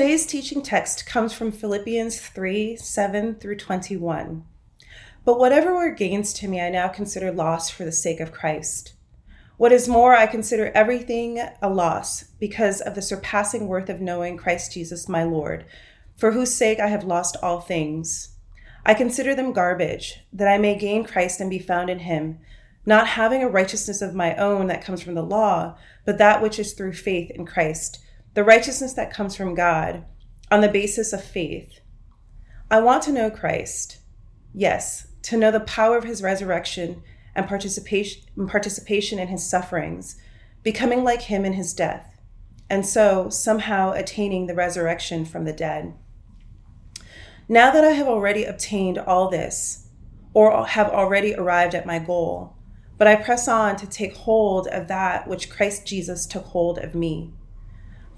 Today's teaching text comes from Philippians 3 7 through 21. But whatever were gains to me, I now consider loss for the sake of Christ. What is more, I consider everything a loss because of the surpassing worth of knowing Christ Jesus my Lord, for whose sake I have lost all things. I consider them garbage, that I may gain Christ and be found in him, not having a righteousness of my own that comes from the law, but that which is through faith in Christ the righteousness that comes from God on the basis of faith. I want to know Christ. Yes, to know the power of his resurrection and participation, participation in his sufferings, becoming like him in his death, and so somehow attaining the resurrection from the dead. Now that I have already obtained all this, or have already arrived at my goal, but I press on to take hold of that which Christ Jesus took hold of me.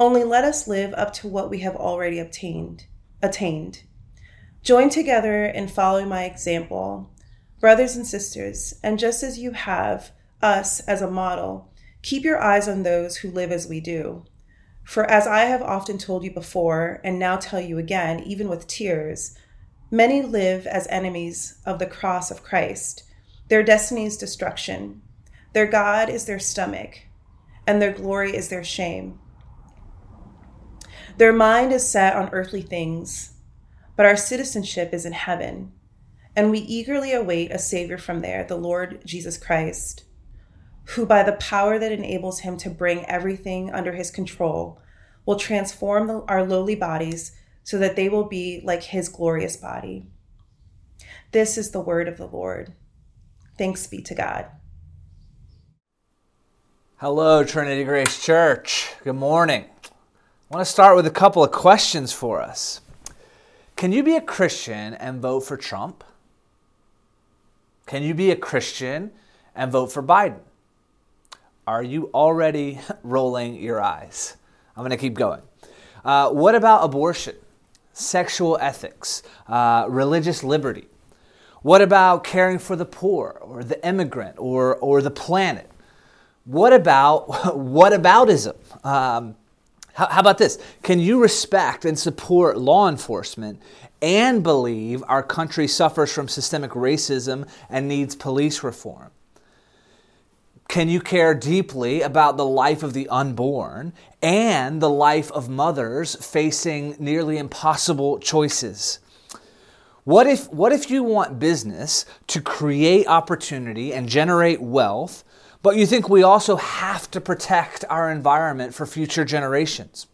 Only let us live up to what we have already obtained, attained. Join together in following my example, brothers and sisters, and just as you have us as a model, keep your eyes on those who live as we do. For as I have often told you before, and now tell you again, even with tears, many live as enemies of the cross of Christ. Their destiny is destruction. Their God is their stomach, and their glory is their shame. Their mind is set on earthly things, but our citizenship is in heaven, and we eagerly await a Savior from there, the Lord Jesus Christ, who, by the power that enables him to bring everything under his control, will transform the, our lowly bodies so that they will be like his glorious body. This is the word of the Lord. Thanks be to God. Hello, Trinity Grace Church. Good morning. I want to start with a couple of questions for us. Can you be a Christian and vote for Trump? Can you be a Christian and vote for Biden? Are you already rolling your eyes? I'm going to keep going. Uh, what about abortion, sexual ethics, uh, religious liberty? What about caring for the poor or the immigrant or, or the planet? What about what aboutism? Um, how, how about this? Can you respect and support law enforcement and believe our country suffers from systemic racism and needs police reform? Can you care deeply about the life of the unborn and the life of mothers facing nearly impossible choices? What if, what if you want business to create opportunity and generate wealth but you think we also have to protect our environment for future generations.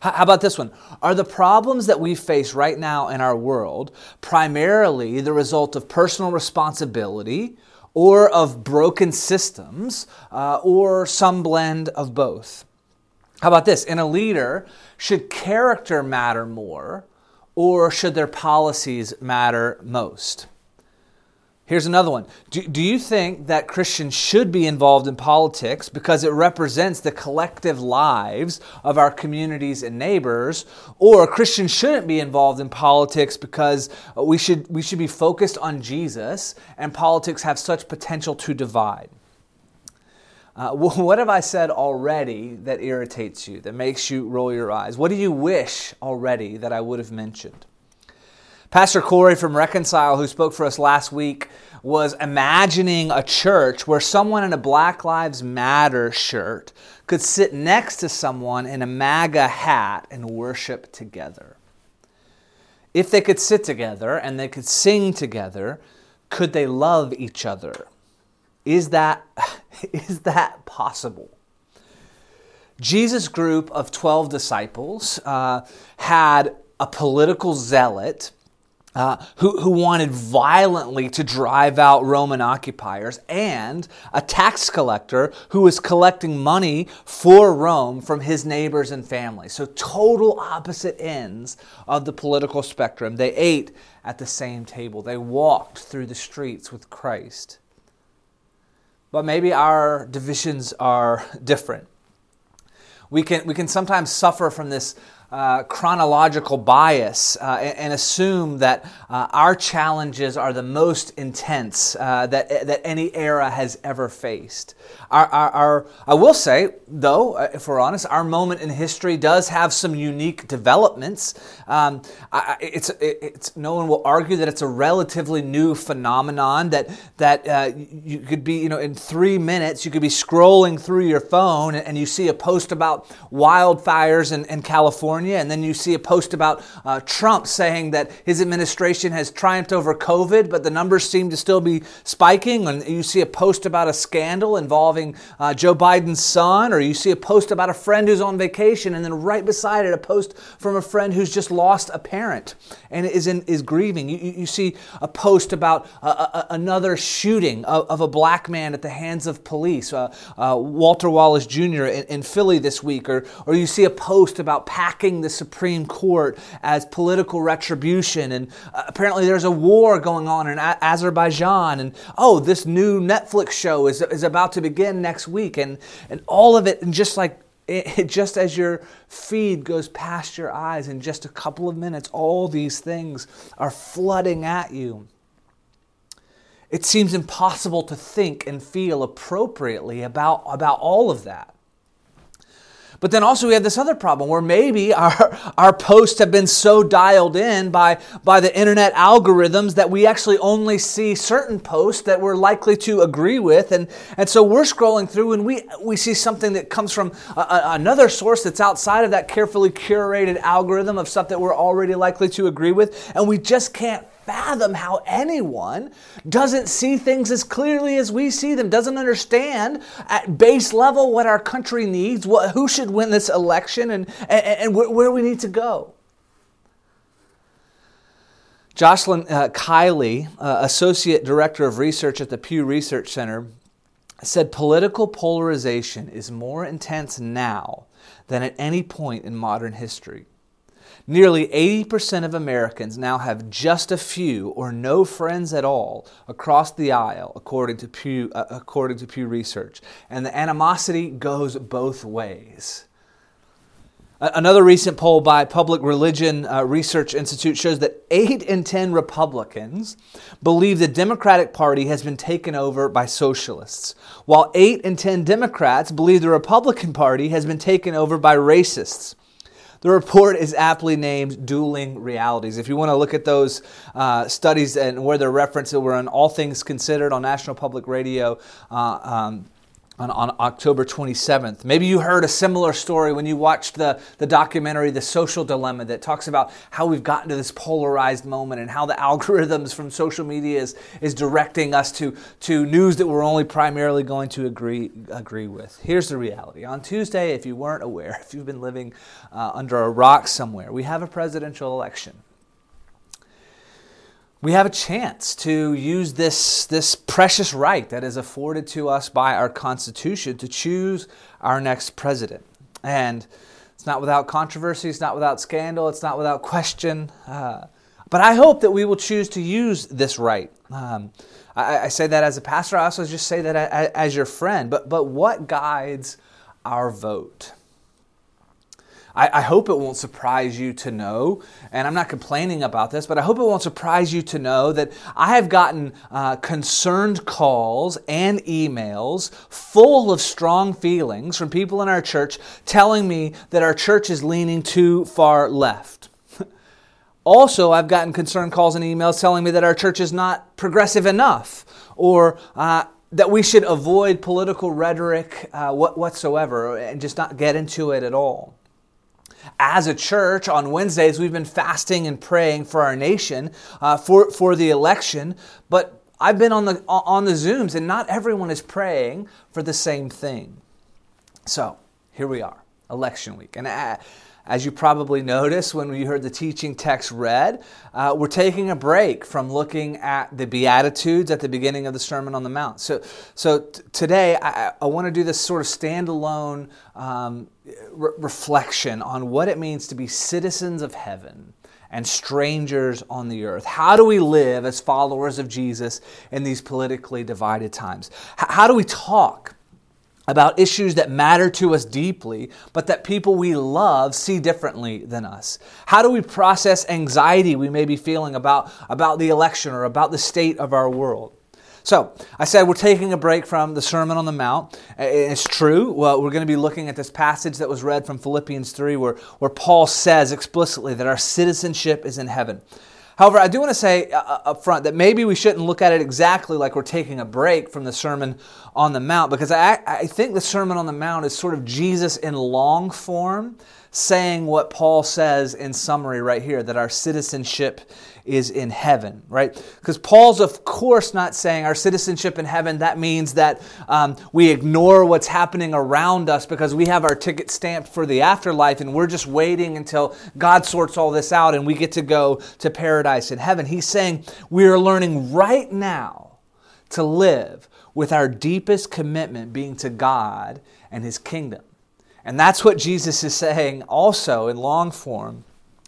How about this one? Are the problems that we face right now in our world primarily the result of personal responsibility or of broken systems uh, or some blend of both? How about this? In a leader, should character matter more or should their policies matter most? Here's another one. Do, do you think that Christians should be involved in politics because it represents the collective lives of our communities and neighbors? Or Christians shouldn't be involved in politics because we should, we should be focused on Jesus and politics have such potential to divide? Uh, what have I said already that irritates you, that makes you roll your eyes? What do you wish already that I would have mentioned? Pastor Corey from Reconcile, who spoke for us last week, was imagining a church where someone in a Black Lives Matter shirt could sit next to someone in a MAGA hat and worship together. If they could sit together and they could sing together, could they love each other? Is that, is that possible? Jesus' group of 12 disciples uh, had a political zealot uh, who, who wanted violently to drive out Roman occupiers, and a tax collector who was collecting money for Rome from his neighbors and family. So, total opposite ends of the political spectrum. They ate at the same table, they walked through the streets with Christ. But maybe our divisions are different. We can, we can sometimes suffer from this uh, chronological bias uh, and, assume that uh, our challenges are the most intense uh, that, that any era has ever faced. Our, our, our, I will say, though, uh, if we're honest, our moment in history does have some unique developments. Um, I, it's, it's, no one will argue that it's a relatively new phenomenon that, that uh, you could be, you know, in three minutes, you could be scrolling through your phone and, and you see a post about wildfires in, in California, and then you see a post about uh, Trump saying that his administration has triumphed over COVID, but the numbers seem to still be spiking, and you see a post about a scandal involving uh, Joe Biden's son, or you see a post about a friend who's on vacation, and then right beside it, a post from a friend who's just lost a parent and is, in, is grieving. You, you see a post about uh, a, another shooting of, of, a black man at the hands of police, uh, uh, Walter Wallace Jr. In, in, Philly this week, or, or you see a post about packing the Supreme Court as political retribution, and uh, apparently there's a war going on in a- Azerbaijan, and oh, this new Netflix show is, is about to begin next week. And, and all of it, and just like it, just as your feed goes past your eyes in just a couple of minutes, all these things are flooding at you. It seems impossible to think and feel appropriately about, about all of that. But then also we have this other problem where maybe our, our posts have been so dialed in by, by the internet algorithms that we actually only see certain posts that we're likely to agree with. And, and so we're scrolling through and we, we see something that comes from a, a, another source that's outside of that carefully curated algorithm of stuff that we're already likely to agree with. And we just can't fathom how anyone doesn't see things as clearly as we see them, doesn't understand at base level what our country needs, what, who should win this election, and, and, and where, we need to go. Jocelyn uh, Kiley, uh, Associate Director of Research at the Pew Research Center, said political polarization is more intense now than at any point in modern history. Nearly 80% of Americans now have just a few or no friends at all across the aisle, according to Pew, uh, according to Pew Research. And the animosity goes both ways. Another recent poll by Public Religion uh, Research Institute shows that 8 in 10 Republicans believe the Democratic Party has been taken over by socialists, while 8 in 10 Democrats believe the Republican Party has been taken over by racists. The report is aptly named Dueling Realities. If you want to look at those uh, studies and where they're referenced, we're on All Things Considered on National Public Radio. Uh, um, on, on, October 27th. Maybe you heard a similar story when you watched the, the documentary The Social Dilemma that talks about how we've gotten to this polarized moment and how the algorithms from social media is, is directing us to, to news that we're only primarily going to agree, agree with. Here's the reality. On Tuesday, if you weren't aware, if you've been living uh, under a rock somewhere, we have a presidential election we have a chance to use this, this precious right that is afforded to us by our Constitution to choose our next president. And it's not without controversy, it's not without scandal, it's not without question. Uh, but I hope that we will choose to use this right. Um, I, I, say that as a pastor, I also just say that as, as your friend. But, but what guides our vote? I, I, hope it won't surprise you to know, and I'm not complaining about this, but I hope it won't surprise you to know that I have gotten uh, concerned calls and emails full of strong feelings from people in our church telling me that our church is leaning too far left. also, I've gotten concerned calls and emails telling me that our church is not progressive enough or uh, that we should avoid political rhetoric uh, whatsoever and just not get into it at all. As a church, on Wednesdays, we've been fasting and praying for our nation uh, for, for the election, but I've been on the, on the Zooms, and not everyone is praying for the same thing. So, here we are, election week. And as you probably noticed when you heard the teaching text read, uh, we're taking a break from looking at the Beatitudes at the beginning of the Sermon on the Mount. So, so t- today I, I want to do this sort of standalone um, re- reflection on what it means to be citizens of heaven and strangers on the earth. How do we live as followers of Jesus in these politically divided times? H- how do we talk? About issues that matter to us deeply, but that people we love see differently than us? How do we process anxiety we may be feeling about, about the election or about the state of our world? So, I said we're taking a break from the Sermon on the Mount. It's true. Well, we're going to be looking at this passage that was read from Philippians 3, where, where Paul says explicitly that our citizenship is in heaven. However, I do want to say uh, uh, up front that maybe we shouldn't look at it exactly like we're taking a break from the Sermon on the Mount, because I, I think the Sermon on the Mount is sort of Jesus in long form saying what Paul says in summary right here that our citizenship is in heaven, right? Because Paul's, of course, not saying our citizenship in heaven, that means that um, we ignore what's happening around us because we have our ticket stamped for the afterlife and we're just waiting until God sorts all this out and we get to go to paradise in heaven. He's saying we are learning right now to live with our deepest commitment being to God and His kingdom. And that's what Jesus is saying also in long form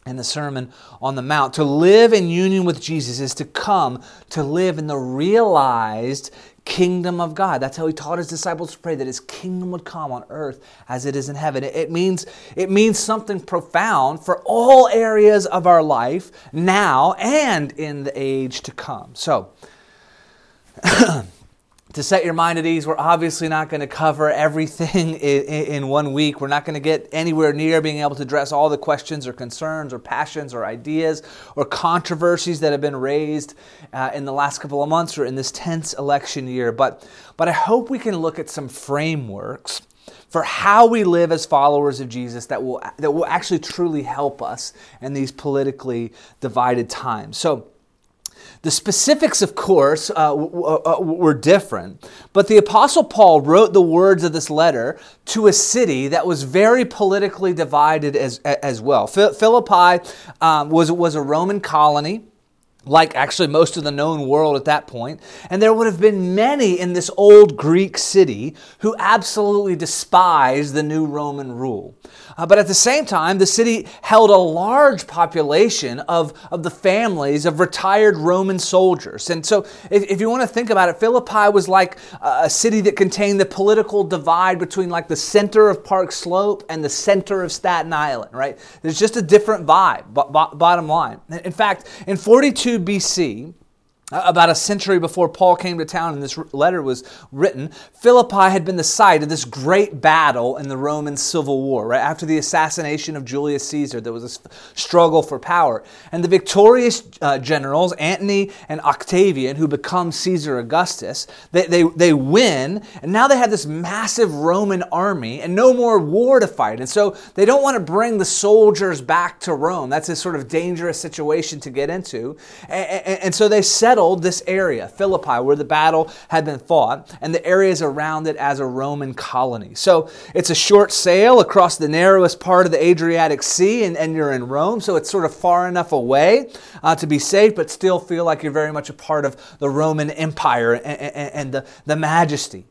in the Sermon on the Mount. To live in union with Jesus is to come to live in the realized kingdom of God. That's how he taught his disciples to pray that his kingdom would come on earth as it is in heaven. It means it means something profound for all areas of our life now and in the age to come. So to set your mind at ease, we're obviously not going to cover everything in, one week. We're not going to get anywhere near being able to address all the questions or concerns or passions or ideas or controversies that have been raised uh, in the last couple of months or in this tense election year. But, but I hope we can look at some frameworks for how we live as followers of Jesus that will, that will actually truly help us in these politically divided times. So, the specifics, of course, uh, w- uh, were different, but the Apostle Paul wrote the words of this letter to a city that was very politically divided as, as well. Philippi um, was, was a Roman colony like actually most of the known world at that point. And there would have been many in this old Greek city who absolutely despised the new Roman rule. Uh, but at the same time, the city held a large population of, of the families of retired Roman soldiers. And so, if, if you want to think about it, Philippi was like a city that contained the political divide between like the center of Park Slope and the center of Staten Island, right? There's just a different vibe, b- bottom line. In fact, in 42 BC, about a century before Paul came to town and this letter was written, Philippi had been the site of this great battle in the Roman Civil War. Right after the assassination of Julius Caesar, there was a struggle for power, and the victorious uh, generals Antony and Octavian, who become Caesar Augustus, they, they they win, and now they have this massive Roman army and no more war to fight, and so they don't want to bring the soldiers back to Rome. That's a sort of dangerous situation to get into, and, and, and so they settle settled this area, Philippi, where the battle had been fought, and the areas around it as a Roman colony. So it's a short sail across the narrowest part of the Adriatic Sea, and, and you're in Rome, so it's sort of far enough away uh, to be safe, but still feel like you're very much a part of the Roman Empire and, and, and the, the majesty.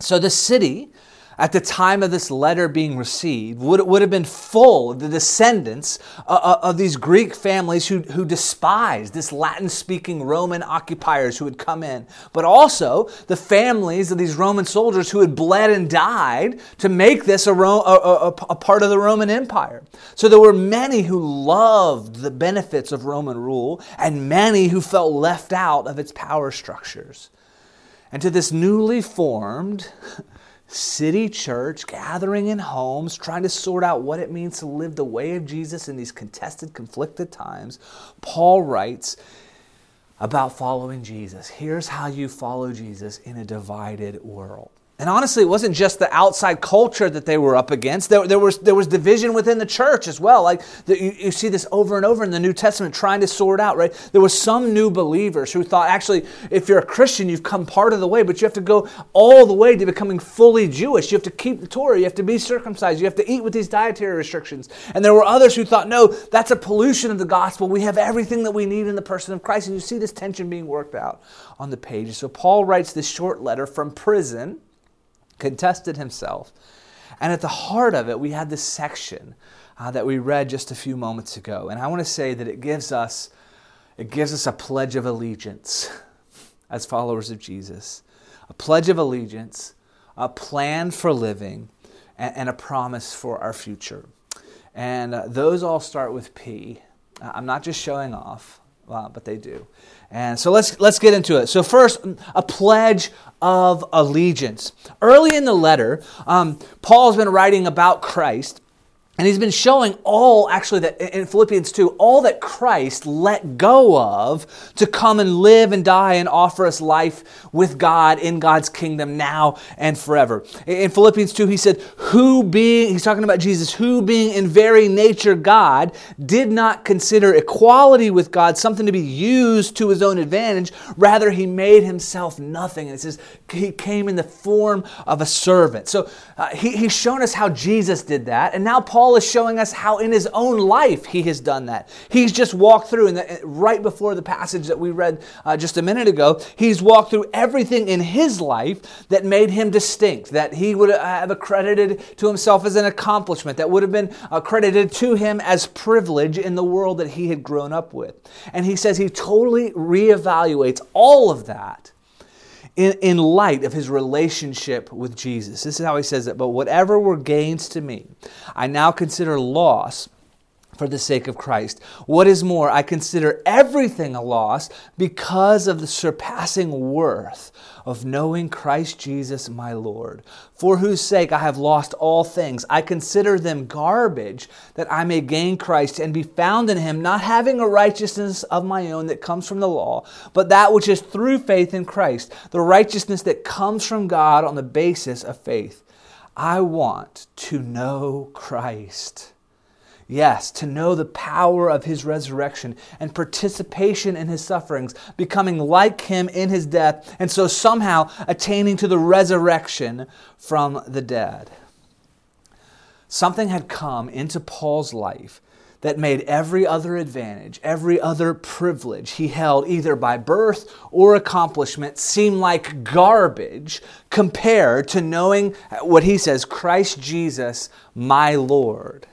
So the city at the time of this letter being received would, would have been full of the descendants uh, uh, of these Greek families who, who despised this Latin speaking Roman occupiers who had come in, but also the families of these Roman soldiers who had bled and died to make this a, Ro- a, a, a part of the Roman Empire. So there were many who loved the benefits of Roman rule and many who felt left out of its power structures. And to this newly formed, city church gathering in homes, trying to sort out what it means to live the way of Jesus in these contested, conflicted times, Paul writes about following Jesus. Here's how you follow Jesus in a divided world. And honestly, it wasn't just the outside culture that they were up against. There, there, was, there was division within the church as well. Like the, you, you, see this over and over in the New Testament trying to sort out, right? There were some new believers who thought, actually, if you're a Christian, you've come part of the way, but you have to go all the way to becoming fully Jewish. You have to keep the Torah. You have to be circumcised. You have to eat with these dietary restrictions. And there were others who thought, no, that's a pollution of the gospel. We have everything that we need in the person of Christ. And you see this tension being worked out on the page. So Paul writes this short letter from prison contested himself. And at the heart of it, we had this section uh, that we read just a few moments ago. And I want to say that it gives us it gives us a pledge of allegiance as followers of Jesus. A pledge of allegiance, a plan for living, and, and a promise for our future. And uh, those all start with P. am not just showing off, uh, but they do. And so let's let's get into it. So first, a pledge of allegiance. Early in the letter, um, Paul's been writing about Christ, and he's been showing all, actually, that in Philippians 2, all that Christ let go of to come and live and die and offer us life with God in God's kingdom now and forever. In Philippians 2, he said, Who being, he's talking about Jesus, who being in very nature God, did not consider equality with God something to be used to his own advantage. Rather, he made himself nothing. And it says, He came in the form of a servant. So uh, he, he's shown us how Jesus did that. And now Paul Paul is showing us how in his own life he has done that. He's just walked through, and right before the passage that we read uh, just a minute ago, he's walked through everything in his life that made him distinct, that he would have accredited to himself as an accomplishment, that would have been accredited to him as privilege in the world that he had grown up with. And he says he totally reevaluates all of that in, in light of his relationship with Jesus. This is how he says it. But whatever were gains to me, I now consider loss for the sake of Christ. What is more, I consider everything a loss because of the surpassing worth of knowing Christ Jesus my Lord, for whose sake I have lost all things. I consider them garbage that I may gain Christ and be found in him, not having a righteousness of my own that comes from the law, but that which is through faith in Christ, the righteousness that comes from God on the basis of faith. I want to know Christ Yes, to know the power of his resurrection and participation in his sufferings, becoming like him in his death, and so somehow attaining to the resurrection from the dead. Something had come into Paul's life that made every other advantage, every other privilege he held, either by birth or accomplishment, seem like garbage compared to knowing what he says Christ Jesus, my Lord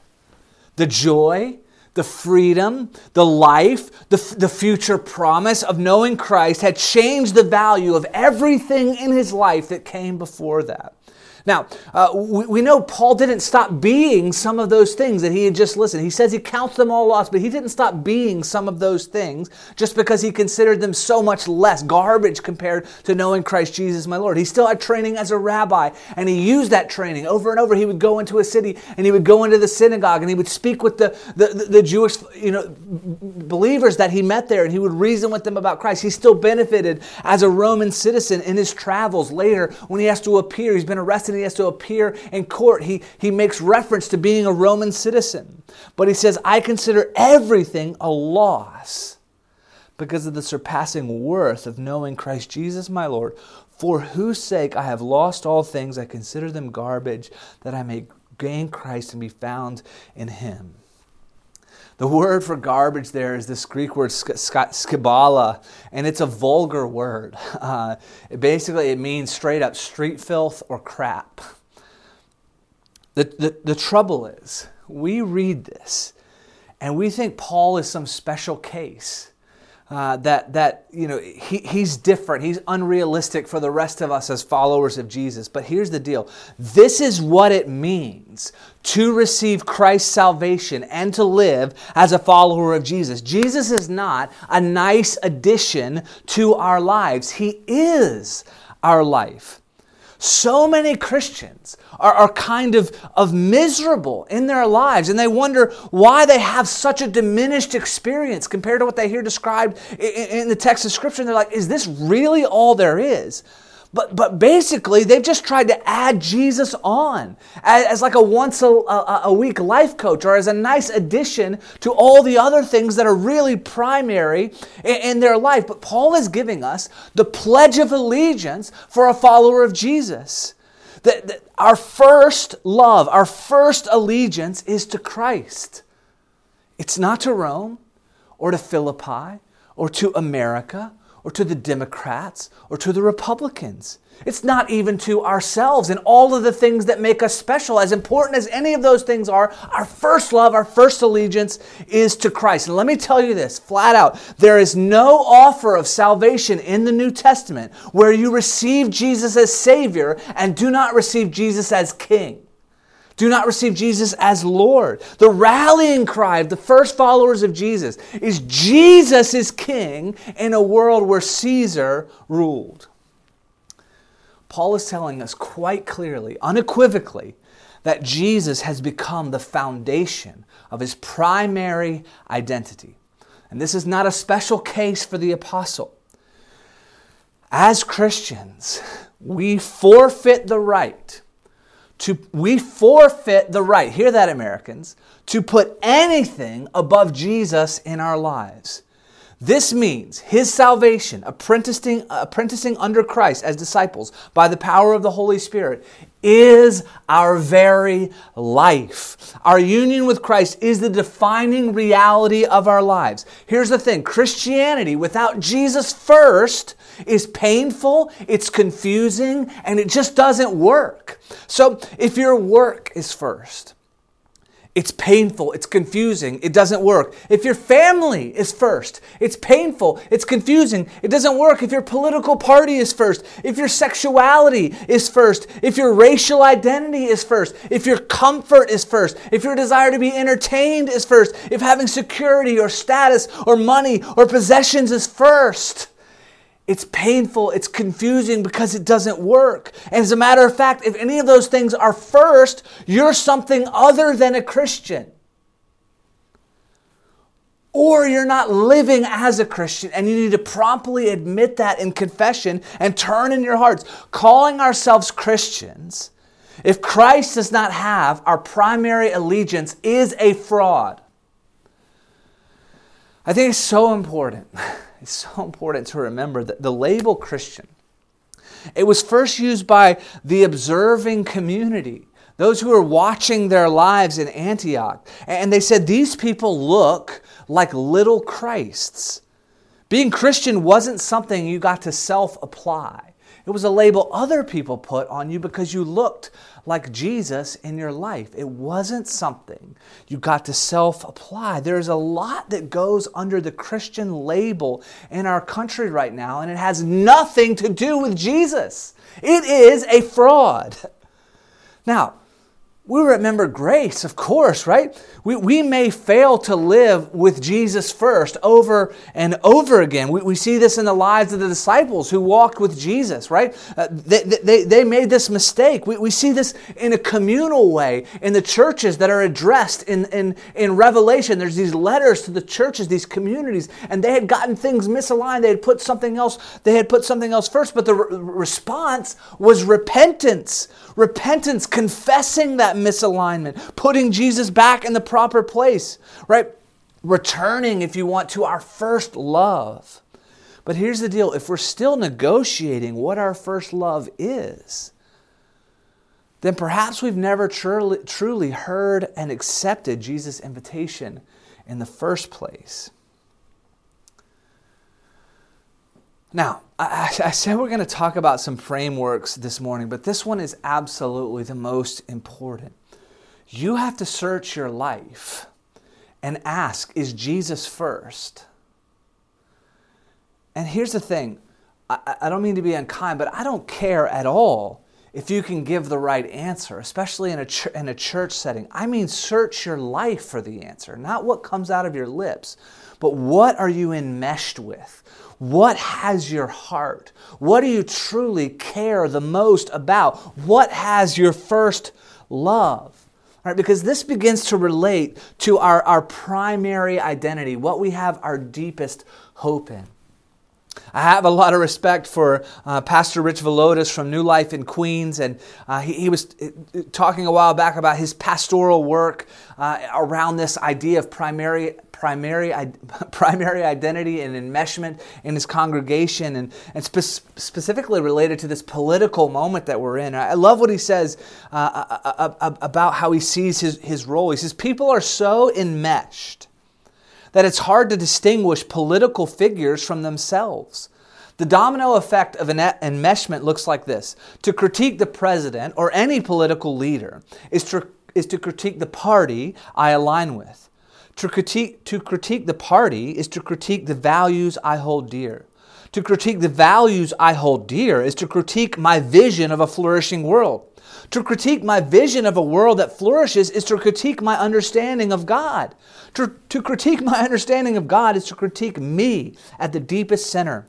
the joy, the freedom, the life, the, the future promise of knowing Christ had changed the value of everything in his life that came before that. Now, uh, we, we, know Paul didn't stop being some of those things that he had just listened. He says he counts them all lost, but he didn't stop being some of those things just because he considered them so much less garbage compared to knowing Christ Jesus, my Lord. He still had training as a rabbi, and he used that training over and over. He would go into a city and he would go into the synagogue and he would speak with the, the, the, the Jewish you know, believers that he met there and he would reason with them about Christ. He still benefited as a Roman citizen in his travels later when he has to appear. He's been arrested and he has to appear in court, he, he makes reference to being a Roman citizen. But he says, I consider everything a loss because of the surpassing worth of knowing Christ Jesus my Lord, for whose sake I have lost all things. I consider them garbage, that I may gain Christ and be found in him. The word for garbage there is this Greek word skibala, and it's a vulgar word. Uh, basically, it means straight up street filth or crap. The, the, the trouble is, we read this and we think Paul is some special case uh, that that you know he, he's different. He's unrealistic for the rest of us as followers of jesus. But here's the deal. This is what it means to receive christ's salvation and to live as a follower of jesus. Jesus is not a nice addition to our lives. He is our life so many Christians are, are kind of, of miserable in their lives and they wonder why they have such a diminished experience compared to what they hear described in, in the text of Scripture. And they're like, is this really all there is? But, but basically, they've just tried to add Jesus on as, as like a once a, a, a, week life coach or as a nice addition to all the other things that are really primary in, in their life. But Paul is giving us the pledge of allegiance for a follower of Jesus. That, that our first love, our first allegiance is to Christ. It's not to Rome or to Philippi or to America or to the Democrats or to the Republicans. It's not even to ourselves and all of the things that make us special. As important as any of those things are, our first love, our first allegiance is to Christ. And let me tell you this flat out there is no offer of salvation in the New Testament where you receive Jesus as Savior and do not receive Jesus as King do not receive Jesus as Lord. The rallying cry of the first followers of Jesus is Jesus is king in a world where Caesar ruled. Paul is telling us quite clearly, unequivocally, that Jesus has become the foundation of his primary identity. And this is not a special case for the apostle. As Christians, we forfeit the right to we forfeit the right hear that americans to put anything above jesus in our lives this means his salvation, apprenticing, apprenticing under Christ as disciples by the power of the Holy Spirit, is our very life. Our union with Christ is the defining reality of our lives. Here's the thing Christianity without Jesus first is painful, it's confusing, and it just doesn't work. So if your work is first, it's painful, it's confusing, it doesn't work. If your family is first, it's painful, it's confusing, it doesn't work. If your political party is first, if your sexuality is first, if your racial identity is first, if your comfort is first, if your desire to be entertained is first, if having security or status or money or possessions is first, it's painful, it's confusing because it doesn't work. And as a matter of fact, if any of those things are first, you're something other than a Christian. Or you're not living as a Christian, and you need to promptly admit that in confession and turn in your hearts. Calling ourselves Christians, if Christ does not have our primary allegiance, is a fraud. I think it's so important. It's so important to remember that the label Christian, it was first used by the observing community, those who were watching their lives in Antioch. And they said these people look like little Christs. Being Christian wasn't something you got to self apply. It was a label other people put on you because you looked like Jesus in your life. It wasn't something you got to self apply. There's a lot that goes under the Christian label in our country right now, and it has nothing to do with Jesus. It is a fraud. Now, we remember grace, of course, right? We, we may fail to live with Jesus first over and over again. We, we see this in the lives of the disciples who walked with Jesus, right? Uh, they, they, they made this mistake. We, we see this in a communal way in the churches that are addressed in, in, in Revelation. There's these letters to the churches, these communities, and they had gotten things misaligned. They had put something else, they had put something else first, but the re- response was repentance. Repentance, confessing that misalignment, putting Jesus back in the proper place, right? Returning, if you want, to our first love. But here's the deal if we're still negotiating what our first love is, then perhaps we've never truly, truly heard and accepted Jesus' invitation in the first place. Now, I, I, said we're going to talk about some frameworks this morning, but this one is absolutely the most important. You have to search your life and ask, is Jesus first? And here's the thing I, I don't mean to be unkind, but I don't care at all if you can give the right answer, especially in a, ch- in a church setting. I mean, search your life for the answer, not what comes out of your lips, but what are you enmeshed with? What has your heart? What do you truly care the most about? What has your first love? Right, because this begins to relate to our, our primary identity, what we have our deepest hope in. I have a lot of respect for uh, Pastor Rich Villodas from New Life in Queens, and uh, he, he, was uh, talking a while back about his pastoral work uh, around this idea of primary primary, primary identity and enmeshment in his congregation, and, and spe- specifically related to this political moment that we're in. I love what he says uh, about how he sees his, his role. He says, People are so enmeshed that it's hard to distinguish political figures from themselves. The domino effect of enmeshment looks like this To critique the president or any political leader is to, is to critique the party I align with. To critique, to critique the party is to critique the values I hold dear. To critique the values I hold dear is to critique my vision of a flourishing world. To critique my vision of a world that flourishes is to critique my understanding of God. To, to critique my understanding of God is to critique me at the deepest center.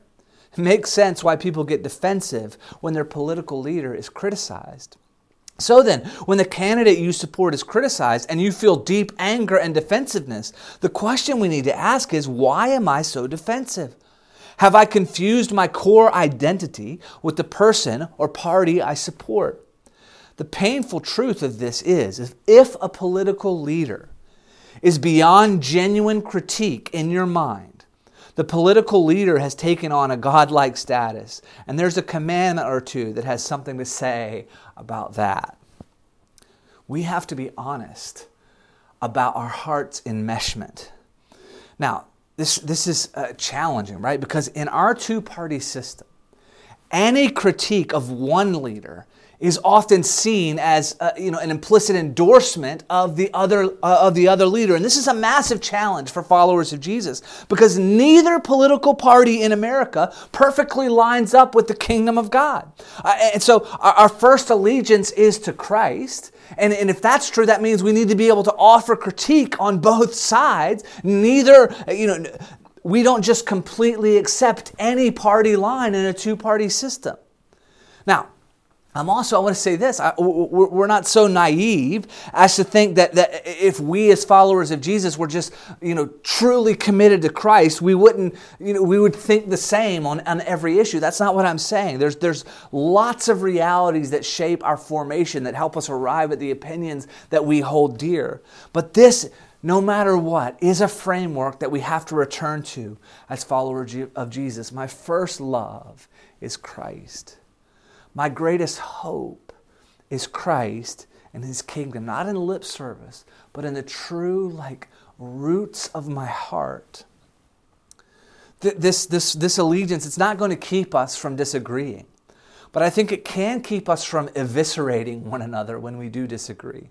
It makes sense why people get defensive when their political leader is criticized. So then, when the candidate you support is criticized and you feel deep anger and defensiveness, the question we need to ask is why am I so defensive? Have I confused my core identity with the person or party I support? The painful truth of this is if a political leader is beyond genuine critique in your mind, the political leader has taken on a godlike status, and there's a commandment or two that has something to say about that. We have to be honest about our heart's enmeshment. Now, this, this is uh, challenging, right? Because in our two party system, any critique of one leader is often seen as uh, you know an implicit endorsement of the other uh, of the other leader. And this is a massive challenge for followers of Jesus because neither political party in America perfectly lines up with the kingdom of God. Uh, and so our, our, first allegiance is to Christ. And, and if that's true that means we need to be able to offer critique on both sides. Neither you know we don't just completely accept any party line in a two party system. Now I'm also, I want to say this, I, we're not so naive as to think that, that if we as followers of Jesus were just, you know, truly committed to Christ, we wouldn't, you know, we would think the same on, on every issue. That's not what I'm saying. There's, there's lots of realities that shape our formation that help us arrive at the opinions that we hold dear. But this, no matter what, is a framework that we have to return to as followers of Jesus. My first love is Christ. My greatest hope is Christ and his kingdom, not in lip service, but in the true, like, roots of my heart. This, this, this allegiance, it's not going to keep us from disagreeing, but I think it can keep us from eviscerating one another when we do disagree.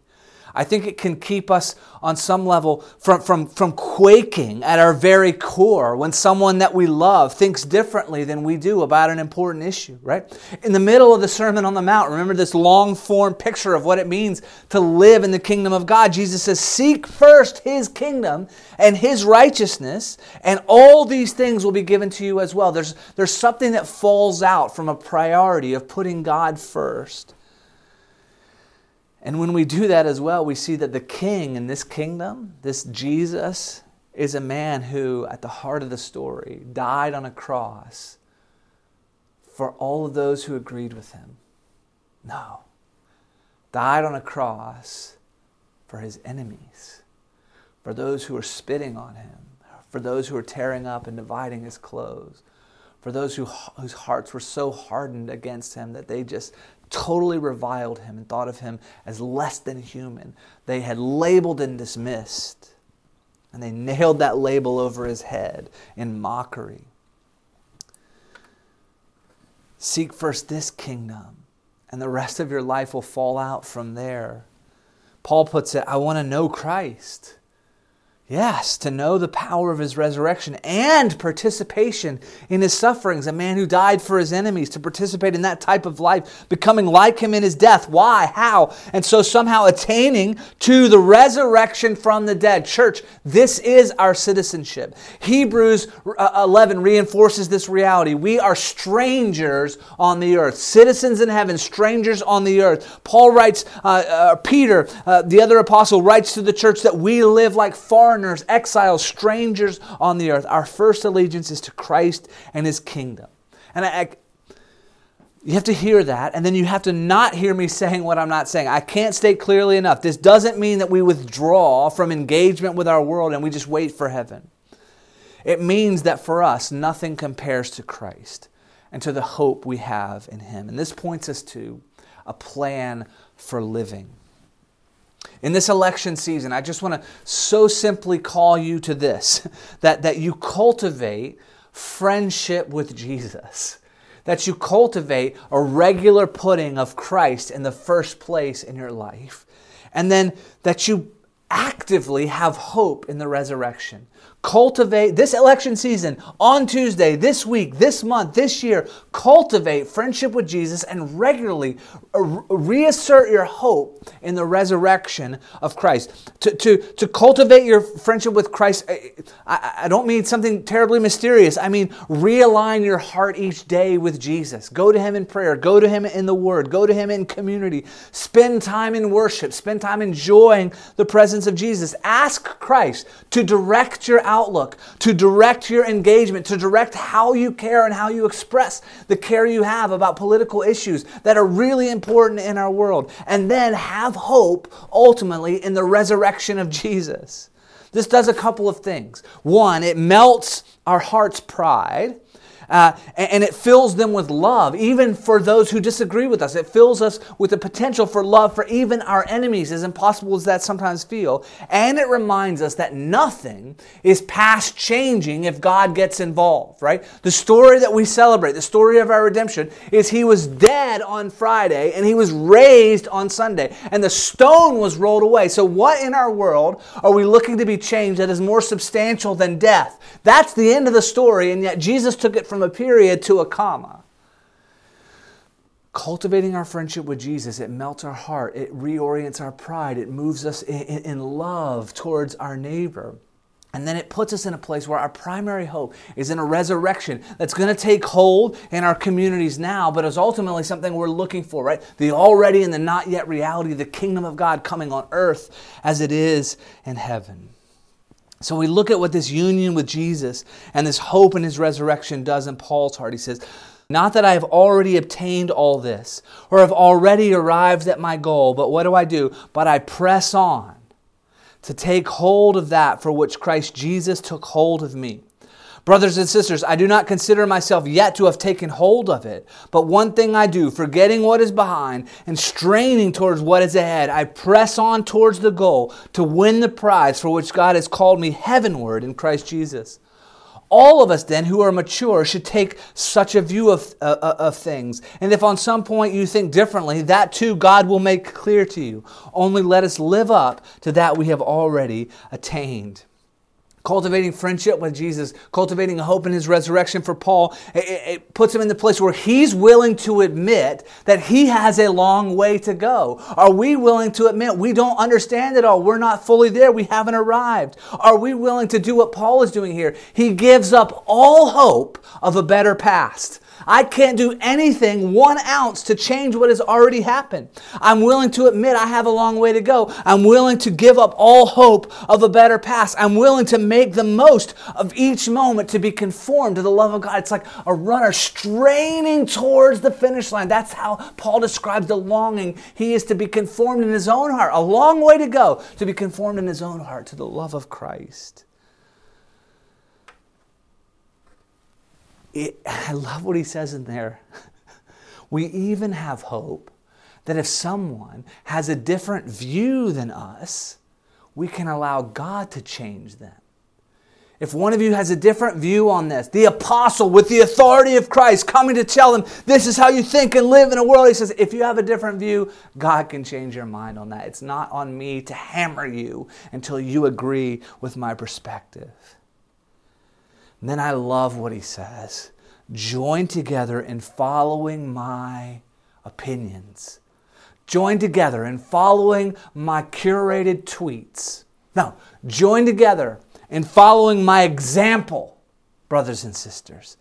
I think it can keep us on some level from, from, from quaking at our very core when someone that we love thinks differently than we do about an important issue, right? In the middle of the Sermon on the Mount, remember this long form picture of what it means to live in the kingdom of God. Jesus says, Seek first his kingdom and his righteousness, and all these things will be given to you as well. There's, there's something that falls out from a priority of putting God first. And when we do that as well, we see that the king in this kingdom, this Jesus, is a man who, at the heart of the story, died on a cross for all of those who agreed with him. No. Died on a cross for his enemies, for those who were spitting on him, for those who were tearing up and dividing his clothes, for those who, whose hearts were so hardened against him that they just totally reviled him and thought of him as less than human. They had labeled and dismissed, and they nailed that label over his head in mockery. Seek first this kingdom, and the rest of your life will fall out from there. Paul puts it I want to know Christ. Yes, to know the power of his resurrection and participation in his sufferings, a man who died for his enemies, to participate in that type of life, becoming like him in his death. Why? How? And so somehow attaining to the resurrection from the dead. Church, this is our citizenship. Hebrews uh, 11 reinforces this reality. We are strangers on the earth, citizens in heaven, strangers on the earth. Paul writes, uh, uh, Peter, uh, the other apostle, writes to the church that we live like foreigners foreigners, exiles, strangers on the earth. Our first allegiance is to Christ and his kingdom. And I, I you have to hear that, and then you have to not hear me saying what I'm not saying. I can't state clearly enough. This doesn't mean that we withdraw from engagement with our world and we just wait for heaven. It means that for us, nothing compares to Christ and to the hope we have in Him. And this points us to a plan for living. In this election season, I just want to so simply call you to this that, that you cultivate friendship with Jesus. That you cultivate a regular putting of Christ in the first place in your life, and then that you actively have hope in the resurrection cultivate this election season on Tuesday, this week, this month, this year, cultivate friendship with Jesus and regularly reassert your hope in the resurrection of Christ. To, to, to cultivate your friendship with Christ, I, I don't mean something terribly mysterious. I mean, realign your heart each day with Jesus. Go to Him in prayer, go to Him in the Word, go to Him in community, spend time in worship, spend time enjoying the presence of Jesus. Ask Christ to direct your outlook, to direct your engagement, to direct how you care and how you express the care you have about political issues that are really important in our world. And then have hope ultimately in the resurrection of Jesus. This does a couple of things. One, it melts our heart's pride uh, and it fills them with love, even for those who disagree with us. It fills us with the potential for love for even our enemies, as impossible as that sometimes feel. And it reminds us that nothing is past changing if God gets involved, right? The story that we celebrate, the story of our redemption, is He was dead on Friday and He was raised on Sunday, and the stone was rolled away. So, what in our world are we looking to be changed that is more substantial than death? That's the end of the story, and yet Jesus took it from a period to a comma. Cultivating our friendship with Jesus, it melts our heart, it reorients our pride, it moves us in, in love towards our neighbor. And then it puts us in a place where our primary hope is in a resurrection that's going to take hold in our communities now, but is ultimately something we're looking for, right? The already and the not yet reality, the kingdom of God coming on earth as it is in heaven. So we look at what this union with Jesus and this hope in his resurrection does in Paul's heart. He says, Not that I have already obtained all this or have already arrived at my goal, but what do I do? But I press on to take hold of that for which Christ Jesus took hold of me. Brothers and sisters, I do not consider myself yet to have taken hold of it, but one thing I do, forgetting what is behind and straining towards what is ahead, I press on towards the goal to win the prize for which God has called me heavenward in Christ Jesus. All of us, then, who are mature, should take such a view of, uh, uh of things. And if on some point you think differently, that too God will make clear to you. Only let us live up to that we have already attained cultivating friendship with Jesus, cultivating a hope in his resurrection for Paul, it, it, puts him in the place where he's willing to admit that he has a long way to go. Are we willing to admit we don't understand it all? We're not fully there. We haven't arrived. Are we willing to do what Paul is doing here? He gives up all hope of a better past. I can't do anything one ounce to change what has already happened. I'm willing to admit I have a long way to go. I'm willing to give up all hope of a better past. I'm willing to make the most of each moment to be conformed to the love of God. It's like a runner straining towards the finish line. That's how Paul describes the longing he is to be conformed in his own heart. A long way to go to be conformed in his own heart to the love of Christ. It, I love what he says in there. we even have hope that if someone has a different view than us, we can allow God to change them. If one of you has a different view on this, the apostle with the authority of Christ coming to tell them, this is how you think and live in a world, he says, if you have a different view, God can change your mind on that. It's not on me to hammer you until you agree with my perspective. And then I love what he says join together in following my opinions. Join together in following my curated tweets. Now, join together in following my example, brothers and sisters.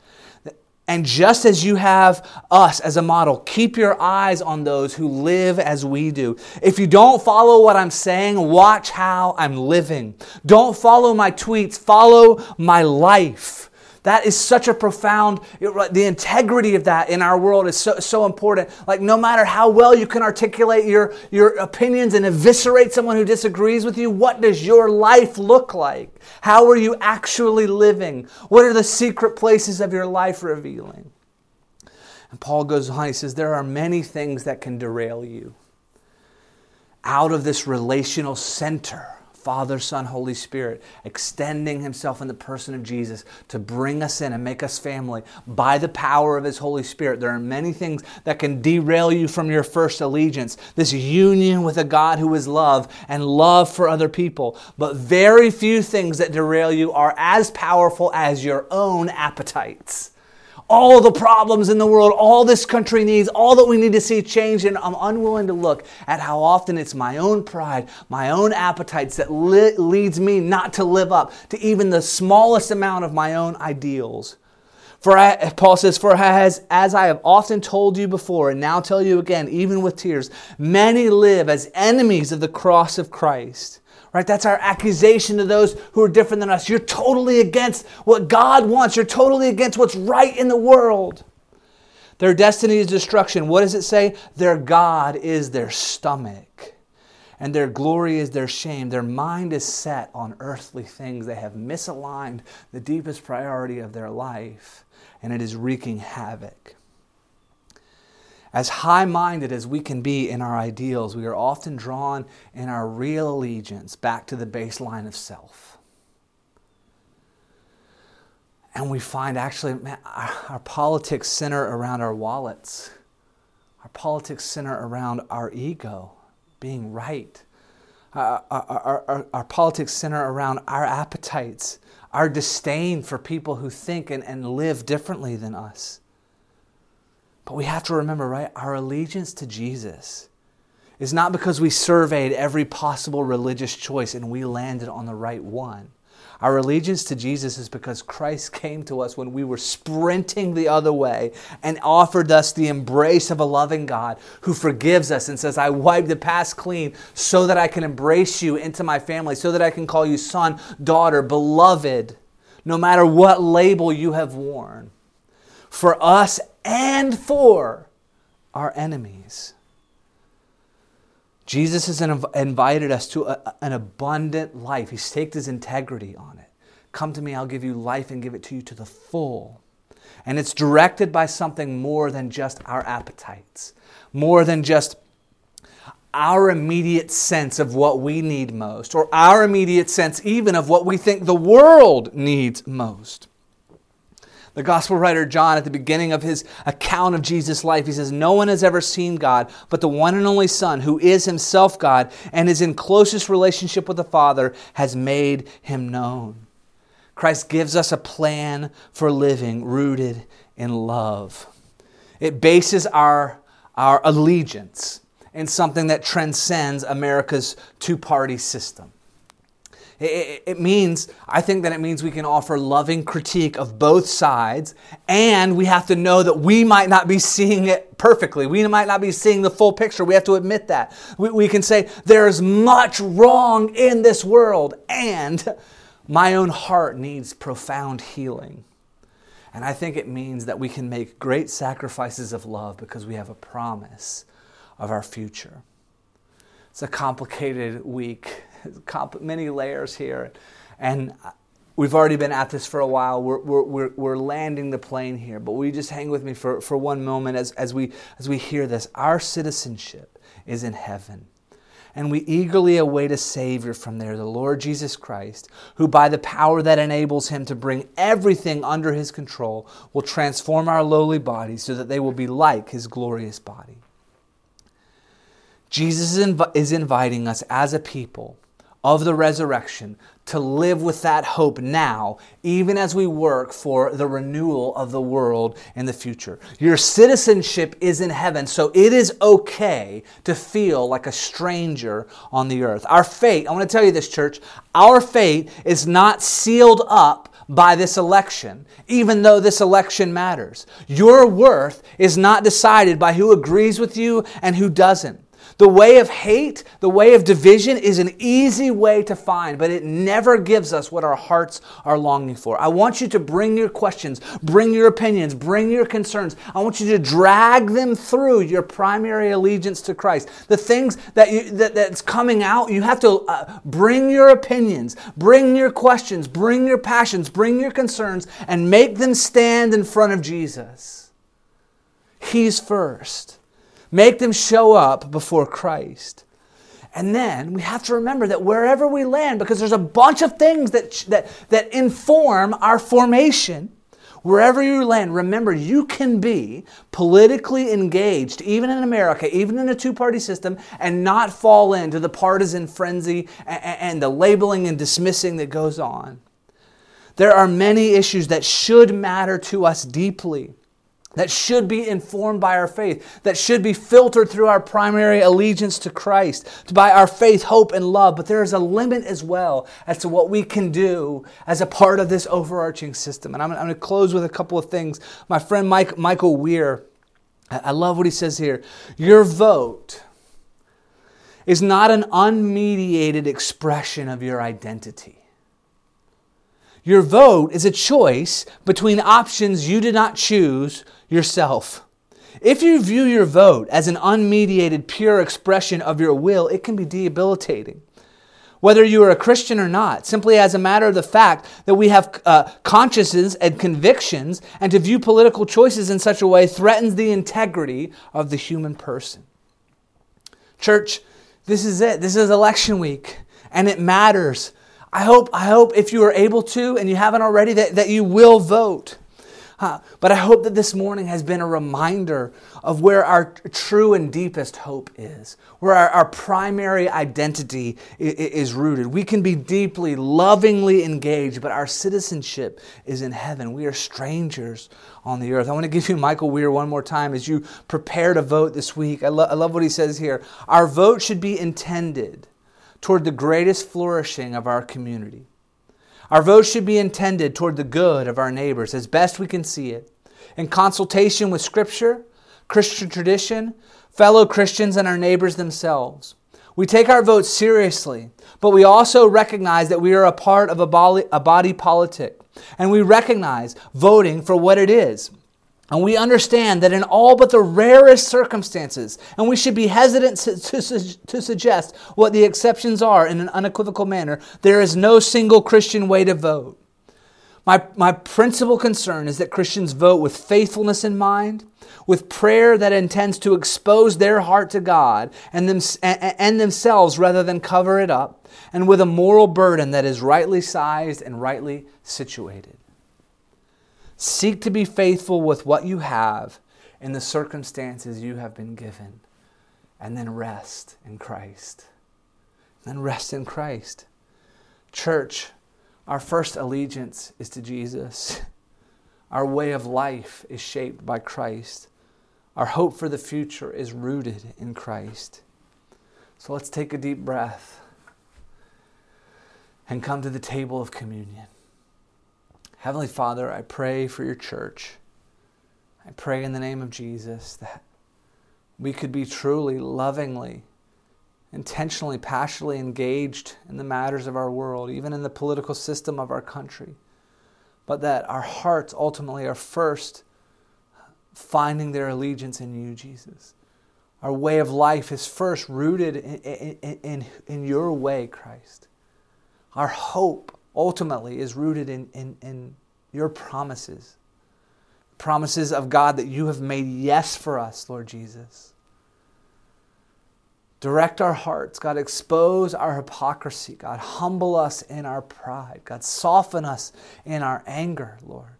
And just as you have us as a model, keep your eyes on those who live as we do. If you don't follow what I'm saying, watch how I'm living. Don't follow my tweets, follow my life. That is such a profound, the integrity of that in our world is so, so important. Like, no matter how well you can articulate your, your opinions and eviscerate someone who disagrees with you, what does your life look like? How are you actually living? What are the secret places of your life revealing? And Paul goes on, he says, There are many things that can derail you out of this relational center Father, Son, Holy Spirit, extending Himself in the person of Jesus to bring us in and make us family by the power of His Holy Spirit. There are many things that can derail you from your first allegiance, this union with a God who is love and love for other people. But very few things that derail you are as powerful as your own appetites all the problems in the world, all this country needs, all that we need to see change. And I'm unwilling to look at how often it's my own pride, my own appetites that li- leads me not to live up to even the smallest amount of my own ideals. For I, Paul says, For as, as I have often told you before, and now tell you again, even with tears, many live as enemies of the cross of Christ right? That's our accusation to those who are different than us. You're totally against what God wants, you're totally against what's right in the world. Their destiny is destruction. What does it say? Their God is their stomach, and their glory is their shame. Their mind is set on earthly things. They have misaligned the deepest priority of their life, and it is wreaking havoc. As high minded as we can be in our ideals, we are often drawn in our real allegiance back to the baseline of self. And we find actually, man, our, our politics center around our wallets, our politics center around our ego being right. Our, our, our, our, politics center around our appetites, our disdain for people who think and, and live differently than us. But we have to remember, right? Our allegiance to Jesus is not because we surveyed every possible religious choice and we landed on the right one. Our allegiance to Jesus is because Christ came to us when we were sprinting the other way and offered us the embrace of a loving God who forgives us and says, I wipe the past clean so that I can embrace you into my family, so that I can call you son, daughter, beloved, no matter what label you have worn. For us and for our enemies. Jesus has invited us to a, an abundant life. He's staked his integrity on it. Come to me, I'll give you life and give it to you to the full. And it's directed by something more than just our appetites, more than just our immediate sense of what we need most, or our immediate sense even of what we think the world needs most. The gospel writer John, at the beginning of his account of Jesus' life, he says, No one has ever seen God, but the one and only Son, who is himself God and is in closest relationship with the Father, has made him known. Christ gives us a plan for living rooted in love. It bases our, our allegiance in something that transcends America's two party system. It, it, means, I think that it means we can offer loving critique of both sides, and we have to know that we might not be seeing it perfectly. We might not be seeing the full picture. We have to admit that. We, we can say, there's much wrong in this world, and my own heart needs profound healing. And I think it means that we can make great sacrifices of love because we have a promise of our future. It's a complicated week many layers here. And we've already been at this for a while. We're, we're, we're, landing the plane here, but we just hang with me for, for one moment as, as, we, as we hear this. Our citizenship is in heaven. And we eagerly await a Savior from there, the Lord Jesus Christ, who, by the power that enables him to bring everything under his control, will transform our lowly bodies so that they will be like his glorious body. Jesus is, inv- is inviting us as a people of the resurrection to live with that hope now, even as we work for the renewal of the world in the future. Your citizenship is in heaven, so it is okay to feel like a stranger on the earth. Our fate, I want to tell you this, church, our fate is not sealed up by this election, even though this election matters. Your worth is not decided by who agrees with you and who doesn't. The way of hate, the way of division is an easy way to find, but it never gives us what our hearts are longing for. I want you to bring your questions, bring your opinions, bring your concerns. I want you to drag them through your primary allegiance to Christ. The things that, you, that that's coming out, you have to uh, bring your opinions, bring your questions, bring your passions, bring your concerns, and make them stand in front of Jesus. He's first. Make them show up before Christ. And then we have to remember that wherever we land, because there's a bunch of things that, that, that inform our formation, wherever you land, remember you can be politically engaged, even in America, even in a two party system, and not fall into the partisan frenzy and, and the labeling and dismissing that goes on. There are many issues that should matter to us deeply that should be informed by our faith, that should be filtered through our primary allegiance to Christ, by our faith, hope, and love. But there is a limit as well as to what we can do as a part of this overarching system. And I'm, I'm going to close with a couple of things. My friend Mike, Michael Wear, I love what he says here. Your vote is not an unmediated expression of your identity. Your vote is a choice between options you did not choose yourself. If you view your vote as an unmediated, pure expression of your will, it can be debilitating. Whether you are a Christian or not, simply as a matter of the fact that we have uh, consciences and convictions, and to view political choices in such a way threatens the integrity of the human person. Church, this is it. This is election week, and it matters. I hope, I hope if you are able to and you haven't already, that, that you will vote. Huh. But I hope that this morning has been a reminder of where our true and deepest hope is, where our, our primary identity is, is rooted. We can be deeply, lovingly engaged, but our citizenship is in heaven. We are strangers on the earth. I want to give you Michael Wear one more time as you prepare to vote this week. I, lo- I love what he says here. Our vote should be intended toward the greatest flourishing of our community. Our vote should be intended toward the good of our neighbors as best we can see it. In consultation with Scripture, Christian tradition, fellow Christians, and our neighbors themselves. We take our vote seriously, but we also recognize that we are a part of a body, a body politic. And we recognize voting for what it is and we understand that in all but the rarest circumstances, and we should be hesitant to, to, to, suggest what the exceptions are in an unequivocal manner, there is no single Christian way to vote. My, my principal concern is that Christians vote with faithfulness in mind, with prayer that intends to expose their heart to God and, them, and themselves rather than cover it up, and with a moral burden that is rightly sized and rightly situated. Seek to be faithful with what you have in the circumstances you have been given. And then rest in Christ. Then rest in Christ. Church, our first allegiance is to Jesus. Our way of life is shaped by Christ. Our hope for the future is rooted in Christ. So let's take a deep breath and come to the table of communion. Heavenly Father, I pray for your church. I pray in the name of Jesus that we could be truly, lovingly, intentionally, passionately engaged in the matters of our world, even in the political system of our country, but that our hearts ultimately are first finding their allegiance in you, Jesus. Our way of life is first rooted in, in, in, in your way, Christ. Our hope ultimately is rooted in, in, in your promises. Promises of God that you have made yes for us, Lord Jesus. Direct our hearts, God. Expose our hypocrisy, God. Humble us in our pride, God. Soften us in our anger, Lord.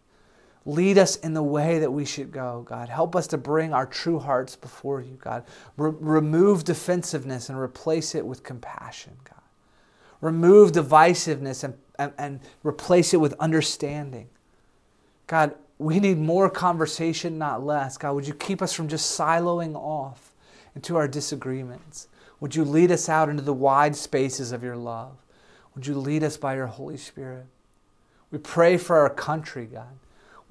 Lead us in the way that we should go, God. Help us to bring our true hearts before you, God. Re- remove defensiveness and replace it with compassion, God. Remove divisiveness and and, and replace it with understanding. God, we need more conversation, not less. God, would you keep us from just siloing off into our disagreements? Would you lead us out into the wide spaces of your love? Would you lead us by your Holy Spirit? We pray for our country, God.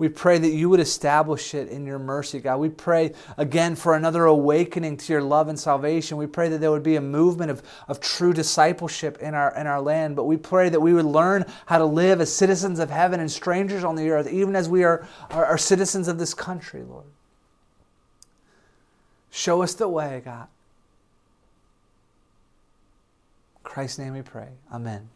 We pray that you would establish it in your mercy, God. We pray again for another awakening to your love and salvation. We pray that there would be a movement of, of true discipleship in our, in our land. But we pray that we would learn how to live as citizens of heaven and strangers on the earth, even as we are, are, are citizens of this country, Lord. Show us the way, God. In Christ's name we pray. Amen.